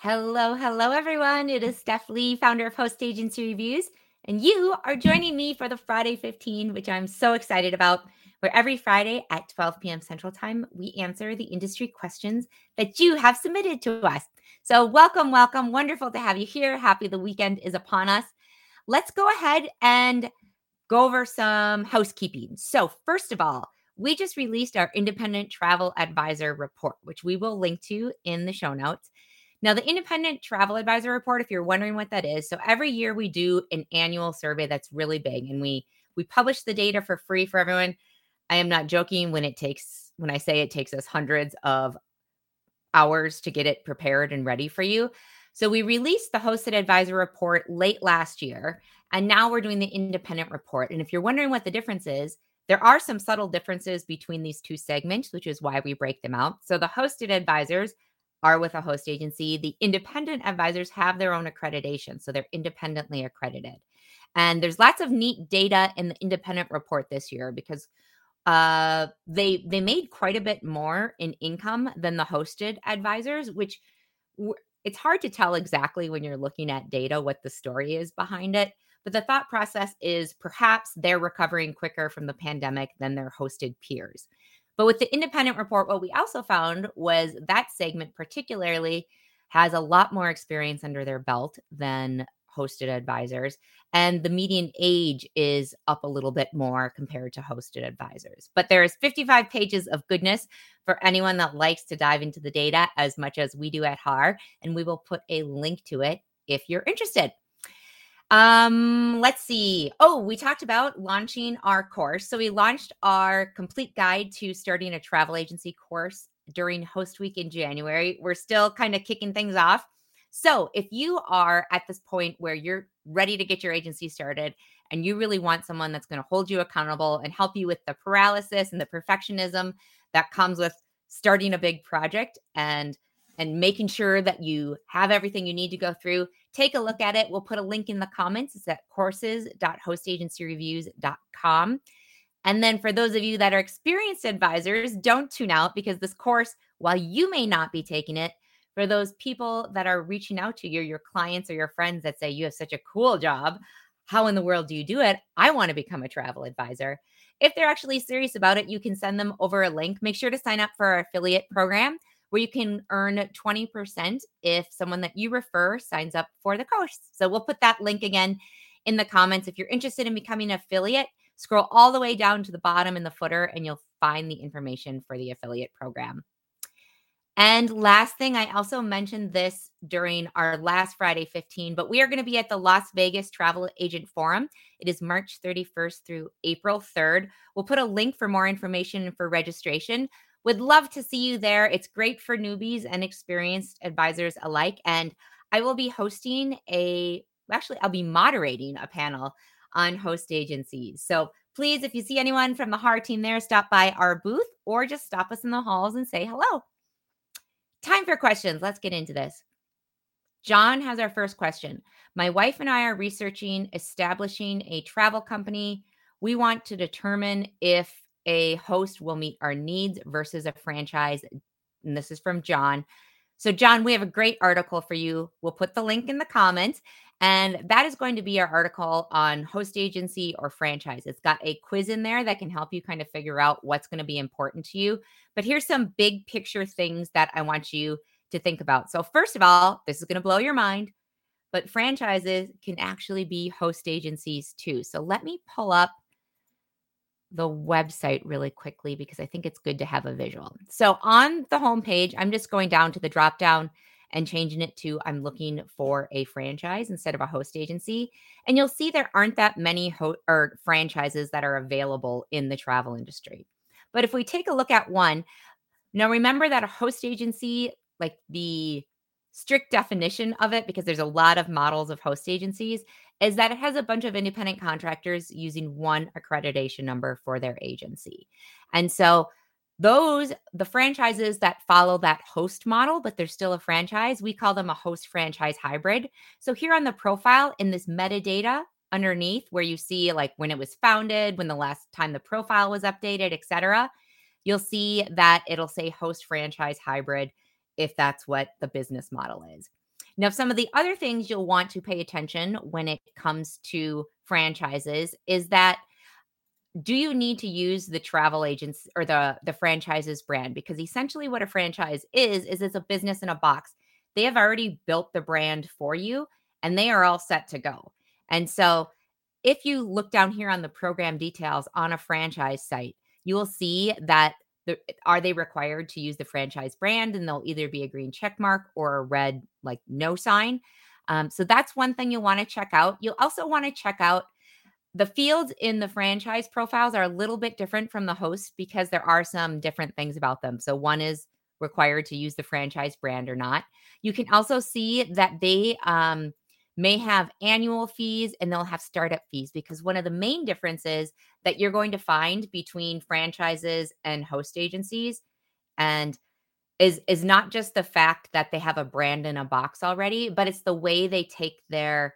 Hello, hello, everyone. It is Steph Lee, founder of Host Agency Reviews, and you are joining me for the Friday 15, which I'm so excited about. Where every Friday at 12 p.m. Central Time, we answer the industry questions that you have submitted to us. So, welcome, welcome. Wonderful to have you here. Happy the weekend is upon us. Let's go ahead and go over some housekeeping. So, first of all, we just released our independent travel advisor report, which we will link to in the show notes. Now, the Independent Travel Advisor Report, if you're wondering what that is, so every year we do an annual survey that's really big and we we publish the data for free for everyone. I am not joking when it takes when I say it takes us hundreds of hours to get it prepared and ready for you. So we released the hosted advisor report late last year and now we're doing the independent report. And if you're wondering what the difference is, there are some subtle differences between these two segments, which is why we break them out. So the hosted advisors are with a host agency. The independent advisors have their own accreditation, so they're independently accredited. And there's lots of neat data in the independent report this year because uh, they they made quite a bit more in income than the hosted advisors, which w- it's hard to tell exactly when you're looking at data what the story is behind it. But the thought process is perhaps they're recovering quicker from the pandemic than their hosted peers. But with the independent report, what we also found was that segment, particularly, has a lot more experience under their belt than hosted advisors. And the median age is up a little bit more compared to hosted advisors. But there is 55 pages of goodness for anyone that likes to dive into the data as much as we do at HAR. And we will put a link to it if you're interested. Um, let's see. Oh, we talked about launching our course. So we launched our complete guide to starting a travel agency course during host week in January. We're still kind of kicking things off. So if you are at this point where you're ready to get your agency started and you really want someone that's going to hold you accountable and help you with the paralysis and the perfectionism that comes with starting a big project and and making sure that you have everything you need to go through, take a look at it. We'll put a link in the comments. It's at courses.hostagencyreviews.com. And then for those of you that are experienced advisors, don't tune out because this course, while you may not be taking it, for those people that are reaching out to you, your clients or your friends that say you have such a cool job, how in the world do you do it? I want to become a travel advisor. If they're actually serious about it, you can send them over a link. Make sure to sign up for our affiliate program where you can earn 20% if someone that you refer signs up for the course. So we'll put that link again in the comments. If you're interested in becoming an affiliate, scroll all the way down to the bottom in the footer and you'll find the information for the affiliate program. And last thing, I also mentioned this during our last Friday 15, but we are going to be at the Las Vegas Travel Agent Forum. It is March 31st through April 3rd. We'll put a link for more information for registration. Would love to see you there. It's great for newbies and experienced advisors alike. And I will be hosting a, actually, I'll be moderating a panel on host agencies. So please, if you see anyone from the HAR team there, stop by our booth or just stop us in the halls and say hello. Time for questions. Let's get into this. John has our first question. My wife and I are researching establishing a travel company. We want to determine if a host will meet our needs versus a franchise. And this is from John. So, John, we have a great article for you. We'll put the link in the comments. And that is going to be our article on host agency or franchise. It's got a quiz in there that can help you kind of figure out what's going to be important to you. But here's some big picture things that I want you to think about. So, first of all, this is going to blow your mind, but franchises can actually be host agencies too. So, let me pull up the website really quickly because I think it's good to have a visual. So on the homepage, I'm just going down to the drop down and changing it to I'm looking for a franchise instead of a host agency. And you'll see there aren't that many ho- or franchises that are available in the travel industry. But if we take a look at one, now remember that a host agency, like the strict definition of it, because there's a lot of models of host agencies, is that it has a bunch of independent contractors using one accreditation number for their agency. And so those the franchises that follow that host model but they're still a franchise we call them a host franchise hybrid so here on the profile in this metadata underneath where you see like when it was founded when the last time the profile was updated etc you'll see that it'll say host franchise hybrid if that's what the business model is. Now, some of the other things you'll want to pay attention when it comes to franchises is that do you need to use the travel agents or the the franchises brand? Because essentially what a franchise is is it's a business in a box. They have already built the brand for you and they are all set to go. And so if you look down here on the program details on a franchise site you will see that the, are they required to use the franchise brand and they'll either be a green check mark or a red like no sign um, so that's one thing you'll want to check out you'll also want to check out the fields in the franchise profiles are a little bit different from the host because there are some different things about them. So one is required to use the franchise brand or not. You can also see that they um, may have annual fees and they'll have startup fees because one of the main differences that you're going to find between franchises and host agencies and is is not just the fact that they have a brand in a box already, but it's the way they take their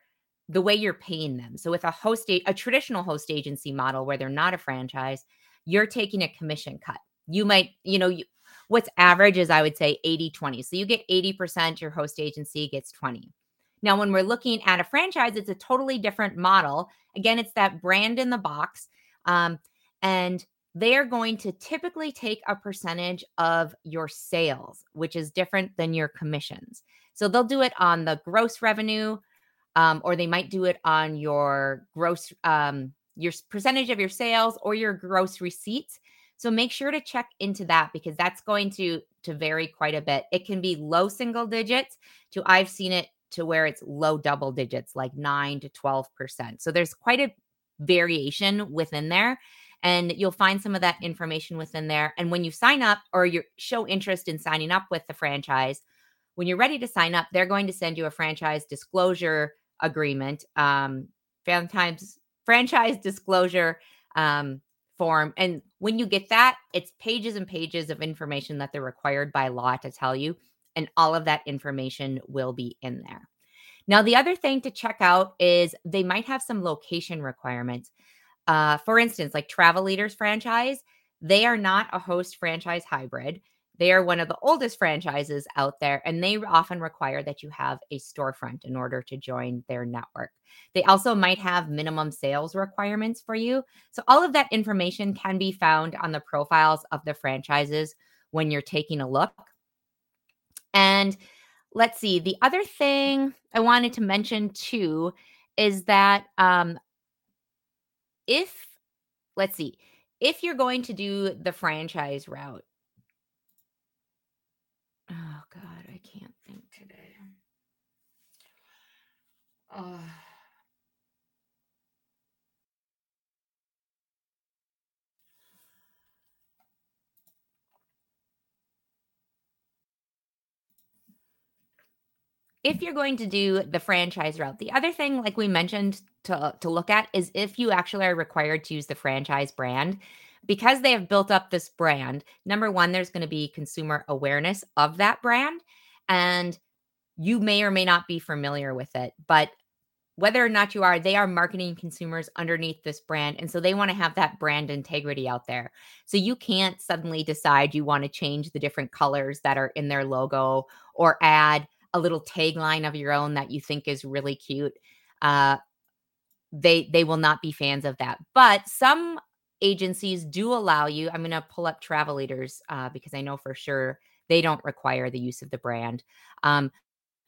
the way you're paying them. So with a host a, traditional host agency model where they're not a franchise, you're taking a commission cut. You might, you know, you, what's average is I would say 80 20. So you get 80%, your host agency gets 20. Now, when we're looking at a franchise, it's a totally different model. Again, it's that brand in the box. Um, and they are going to typically take a percentage of your sales, which is different than your commissions. So they'll do it on the gross revenue, um, or they might do it on your gross um, your percentage of your sales or your gross receipts so make sure to check into that because that's going to to vary quite a bit it can be low single digits to i've seen it to where it's low double digits like 9 to 12% so there's quite a variation within there and you'll find some of that information within there and when you sign up or you show interest in signing up with the franchise when you're ready to sign up they're going to send you a franchise disclosure agreement, um, sometimes franchise disclosure um, form. And when you get that, it's pages and pages of information that they're required by law to tell you. And all of that information will be in there. Now, the other thing to check out is they might have some location requirements. Uh, for instance, like Travel Leaders franchise, they are not a host franchise hybrid. They are one of the oldest franchises out there, and they often require that you have a storefront in order to join their network. They also might have minimum sales requirements for you. So, all of that information can be found on the profiles of the franchises when you're taking a look. And let's see, the other thing I wanted to mention too is that um, if, let's see, if you're going to do the franchise route, Oh god, I can't think today. Oh. If you're going to do the franchise route, the other thing, like we mentioned to, to look at, is if you actually are required to use the franchise brand because they have built up this brand, number one, there's going to be consumer awareness of that brand. And you may or may not be familiar with it, but whether or not you are, they are marketing consumers underneath this brand. And so they want to have that brand integrity out there. So you can't suddenly decide you want to change the different colors that are in their logo or add a little tagline of your own that you think is really cute. Uh, they they will not be fans of that. But some agencies do allow you. I'm going to pull up travel leaders uh, because I know for sure they don't require the use of the brand. Um,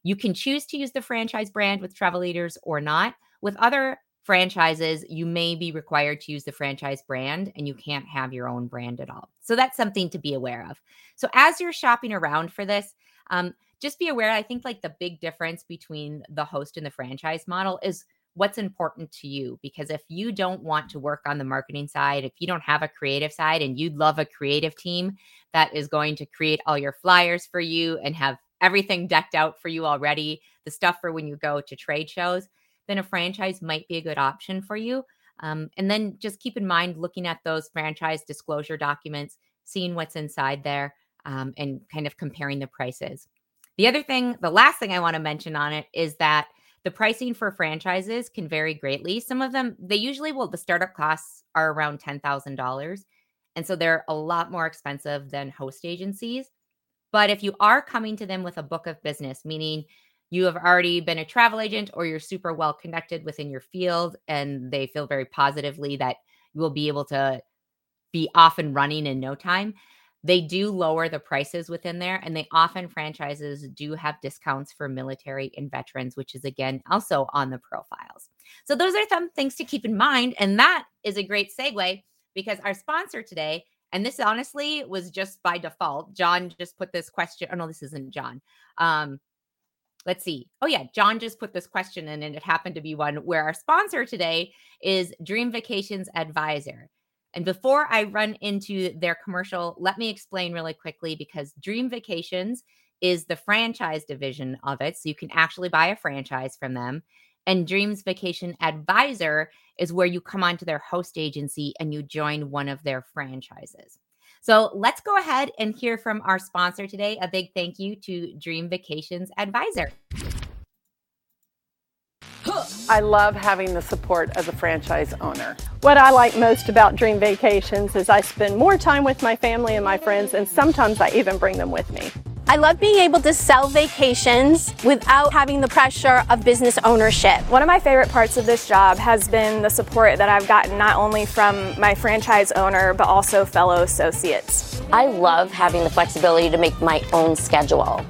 you can choose to use the franchise brand with travel leaders or not. With other franchises, you may be required to use the franchise brand and you can't have your own brand at all. So that's something to be aware of. So as you're shopping around for this, um, just be aware. I think like the big difference between the host and the franchise model is what's important to you because if you don't want to work on the marketing side if you don't have a creative side and you'd love a creative team that is going to create all your flyers for you and have everything decked out for you already the stuff for when you go to trade shows then a franchise might be a good option for you um, and then just keep in mind looking at those franchise disclosure documents seeing what's inside there um, and kind of comparing the prices the other thing the last thing i want to mention on it is that the pricing for franchises can vary greatly. Some of them, they usually will, the startup costs are around $10,000. And so they're a lot more expensive than host agencies. But if you are coming to them with a book of business, meaning you have already been a travel agent or you're super well connected within your field and they feel very positively that you will be able to be off and running in no time, they do lower the prices within there. And they often franchises do have discounts for military and veterans, which is again also on the profiles. So those are some things to keep in mind. And that is a great segue because our sponsor today, and this honestly was just by default. John just put this question. Oh no, this isn't John. Um, let's see. Oh, yeah. John just put this question in, and it happened to be one where our sponsor today is Dream Vacations Advisor. And before I run into their commercial, let me explain really quickly because Dream Vacations is the franchise division of it. So you can actually buy a franchise from them. And Dreams Vacation Advisor is where you come onto their host agency and you join one of their franchises. So let's go ahead and hear from our sponsor today. A big thank you to Dream Vacations Advisor. I love having the support as a franchise owner. What I like most about Dream Vacations is I spend more time with my family and my friends, and sometimes I even bring them with me. I love being able to sell vacations without having the pressure of business ownership. One of my favorite parts of this job has been the support that I've gotten not only from my franchise owner, but also fellow associates. I love having the flexibility to make my own schedule.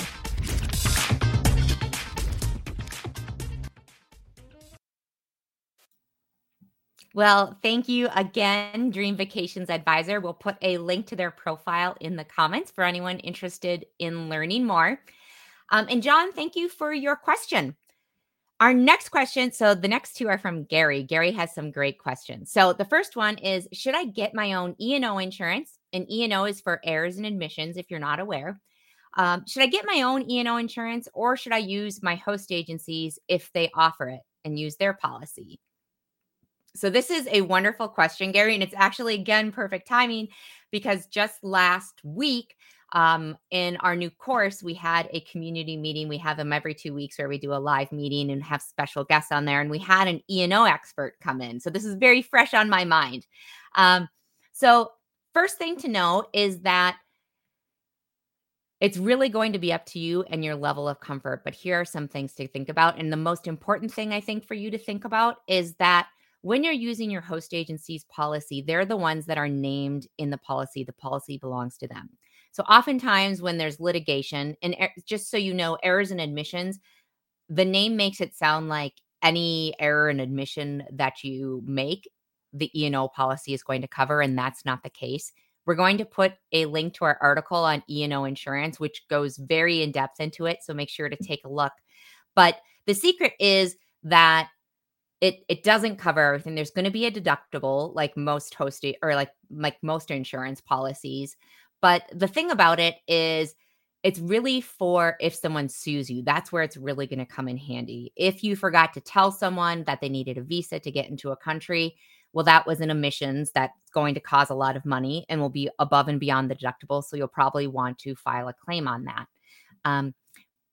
Well, thank you again, Dream Vacations Advisor. We'll put a link to their profile in the comments for anyone interested in learning more. Um, and John, thank you for your question. Our next question so, the next two are from Gary. Gary has some great questions. So, the first one is Should I get my own E&O insurance? And E&O is for errors and admissions, if you're not aware. Um, should I get my own E&O insurance or should I use my host agencies if they offer it and use their policy? So this is a wonderful question, Gary, and it's actually again perfect timing because just last week um, in our new course, we had a community meeting. We have them every two weeks where we do a live meeting and have special guests on there. And we had an E&O expert come in. So this is very fresh on my mind. Um, so first thing to know is that it's really going to be up to you and your level of comfort. But here are some things to think about. And the most important thing I think for you to think about is that when you're using your host agency's policy, they're the ones that are named in the policy. The policy belongs to them. So oftentimes when there's litigation, and er- just so you know, errors and admissions, the name makes it sound like any error and admission that you make, the E&O policy is going to cover, and that's not the case. We're going to put a link to our article on E&O insurance, which goes very in depth into it. So make sure to take a look. But the secret is that it it doesn't cover everything. There's going to be a deductible, like most hosting or like like most insurance policies. But the thing about it is it's really for if someone sues you. That's where it's really going to come in handy. If you forgot to tell someone that they needed a visa to get into a country, well, that was an omissions that's going to cause a lot of money and will be above and beyond the deductible. So you'll probably want to file a claim on that. Um,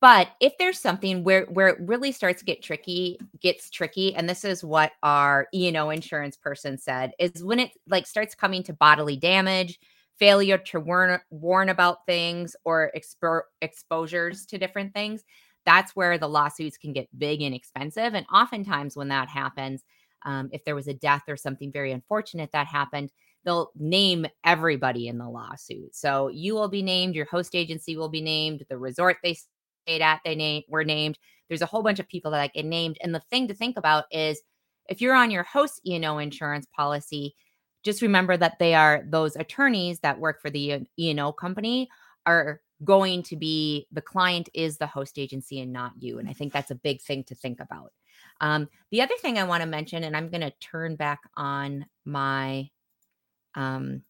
but if there's something where where it really starts to get tricky, gets tricky, and this is what our E&O insurance person said, is when it like starts coming to bodily damage, failure to warn warn about things, or expo- exposures to different things. That's where the lawsuits can get big and expensive. And oftentimes, when that happens, um, if there was a death or something very unfortunate that happened, they'll name everybody in the lawsuit. So you will be named, your host agency will be named, the resort they stayed at, they name, were named. There's a whole bunch of people that I get named. And the thing to think about is if you're on your host E&O insurance policy, just remember that they are those attorneys that work for the E&O company are going to be the client is the host agency and not you. And I think that's a big thing to think about. Um, the other thing I want to mention, and I'm going to turn back on my um,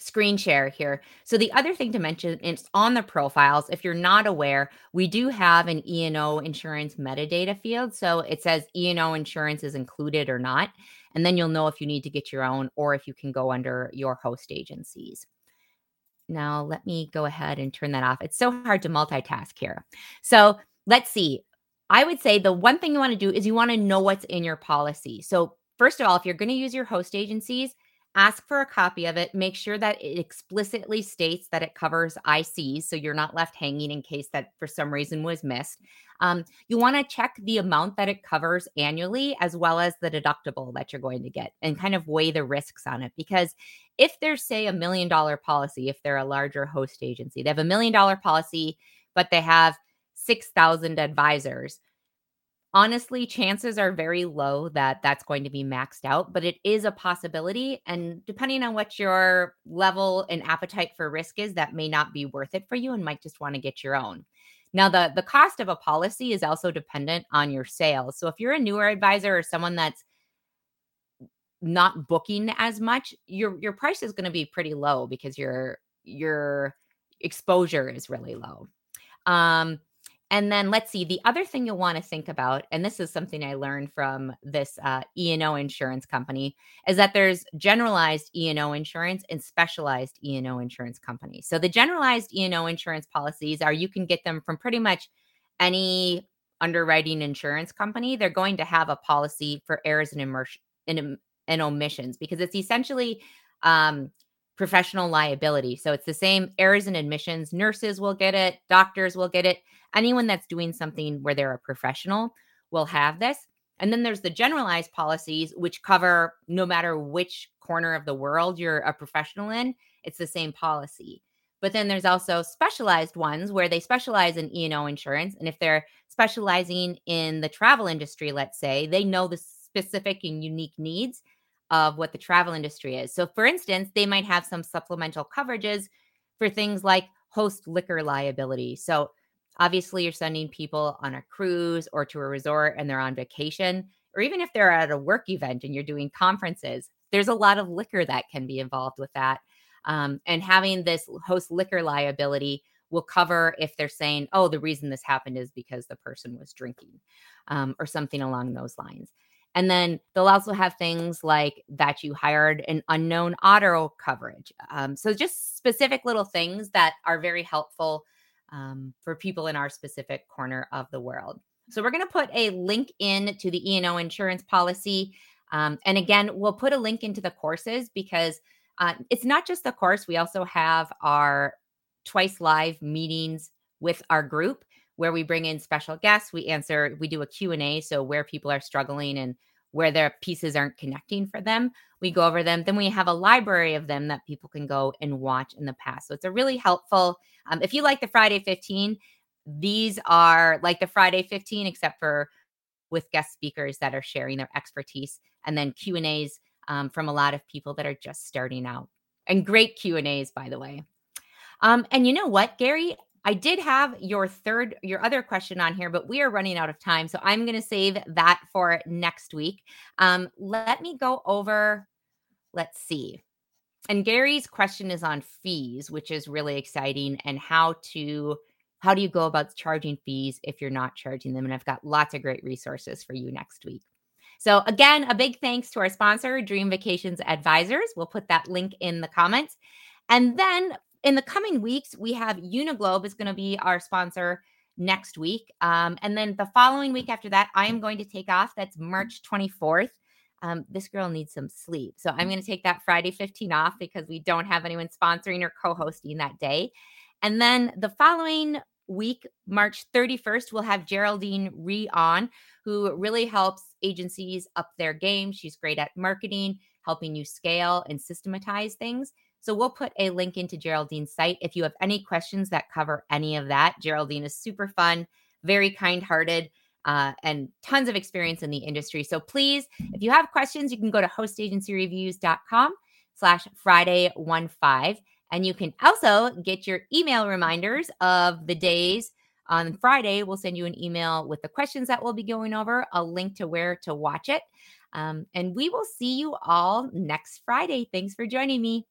screen share here. So the other thing to mention is on the profiles, if you're not aware, we do have an E&O insurance metadata field. So it says E&O insurance is included or not. And then you'll know if you need to get your own or if you can go under your host agencies. Now, let me go ahead and turn that off. It's so hard to multitask here. So let's see. I would say the one thing you want to do is you want to know what's in your policy. So, first of all, if you're going to use your host agencies, ask for a copy of it. Make sure that it explicitly states that it covers ICs, so you're not left hanging in case that for some reason was missed. Um, you want to check the amount that it covers annually, as well as the deductible that you're going to get, and kind of weigh the risks on it. Because if there's, say, a million dollar policy, if they're a larger host agency, they have a million dollar policy, but they have 6,000 advisors honestly chances are very low that that's going to be maxed out but it is a possibility and depending on what your level and appetite for risk is that may not be worth it for you and might just want to get your own. Now the the cost of a policy is also dependent on your sales so if you're a newer advisor or someone that's not booking as much your your price is going to be pretty low because your your exposure is really low. Um and then let's see, the other thing you'll want to think about, and this is something I learned from this uh, E&O insurance company, is that there's generalized E&O insurance and specialized E&O insurance companies. So the generalized E&O insurance policies are you can get them from pretty much any underwriting insurance company. They're going to have a policy for errors and, immersion, and, and omissions because it's essentially um, professional liability. So it's the same errors and admissions. Nurses will get it, doctors will get it anyone that's doing something where they're a professional will have this. And then there's the generalized policies, which cover no matter which corner of the world you're a professional in, it's the same policy. But then there's also specialized ones where they specialize in E&O insurance. And if they're specializing in the travel industry, let's say, they know the specific and unique needs of what the travel industry is. So, for instance, they might have some supplemental coverages for things like host liquor liability. So, Obviously, you're sending people on a cruise or to a resort and they're on vacation, or even if they're at a work event and you're doing conferences, there's a lot of liquor that can be involved with that. Um, and having this host liquor liability will cover if they're saying, oh, the reason this happened is because the person was drinking um, or something along those lines. And then they'll also have things like that you hired an unknown auto coverage. Um, so just specific little things that are very helpful um, for people in our specific corner of the world. So we're going to put a link in to the E&O insurance policy. Um, and again, we'll put a link into the courses because uh, it's not just the course. We also have our twice live meetings with our group where we bring in special guests. We answer, we do a Q&A. So where people are struggling and where their pieces aren't connecting for them. We go over them. Then we have a library of them that people can go and watch in the past. So it's a really helpful. Um, if you like the Friday 15, these are like the Friday 15, except for with guest speakers that are sharing their expertise, and then Q and A's um, from a lot of people that are just starting out, and great Q and A's, by the way. Um, and you know what, Gary? I did have your third, your other question on here, but we are running out of time. So I'm going to save that for next week. Um, let me go over, let's see. And Gary's question is on fees, which is really exciting, and how to how do you go about charging fees if you're not charging them? And I've got lots of great resources for you next week. So, again, a big thanks to our sponsor, Dream Vacations Advisors. We'll put that link in the comments. And then in the coming weeks, we have Uniglobe is going to be our sponsor next week. Um, and then the following week after that, I am going to take off. That's March 24th. Um, this girl needs some sleep. So I'm going to take that Friday 15 off because we don't have anyone sponsoring or co hosting that day. And then the following week, March 31st, we'll have Geraldine Ree on, who really helps agencies up their game. She's great at marketing, helping you scale and systematize things. So we'll put a link into Geraldine's site if you have any questions that cover any of that. Geraldine is super fun, very kind hearted. Uh, and tons of experience in the industry. So please, if you have questions, you can go to hostagencyreviews.com slash Friday one five. And you can also get your email reminders of the days on Friday. We'll send you an email with the questions that we'll be going over, a link to where to watch it. Um, and we will see you all next Friday. Thanks for joining me.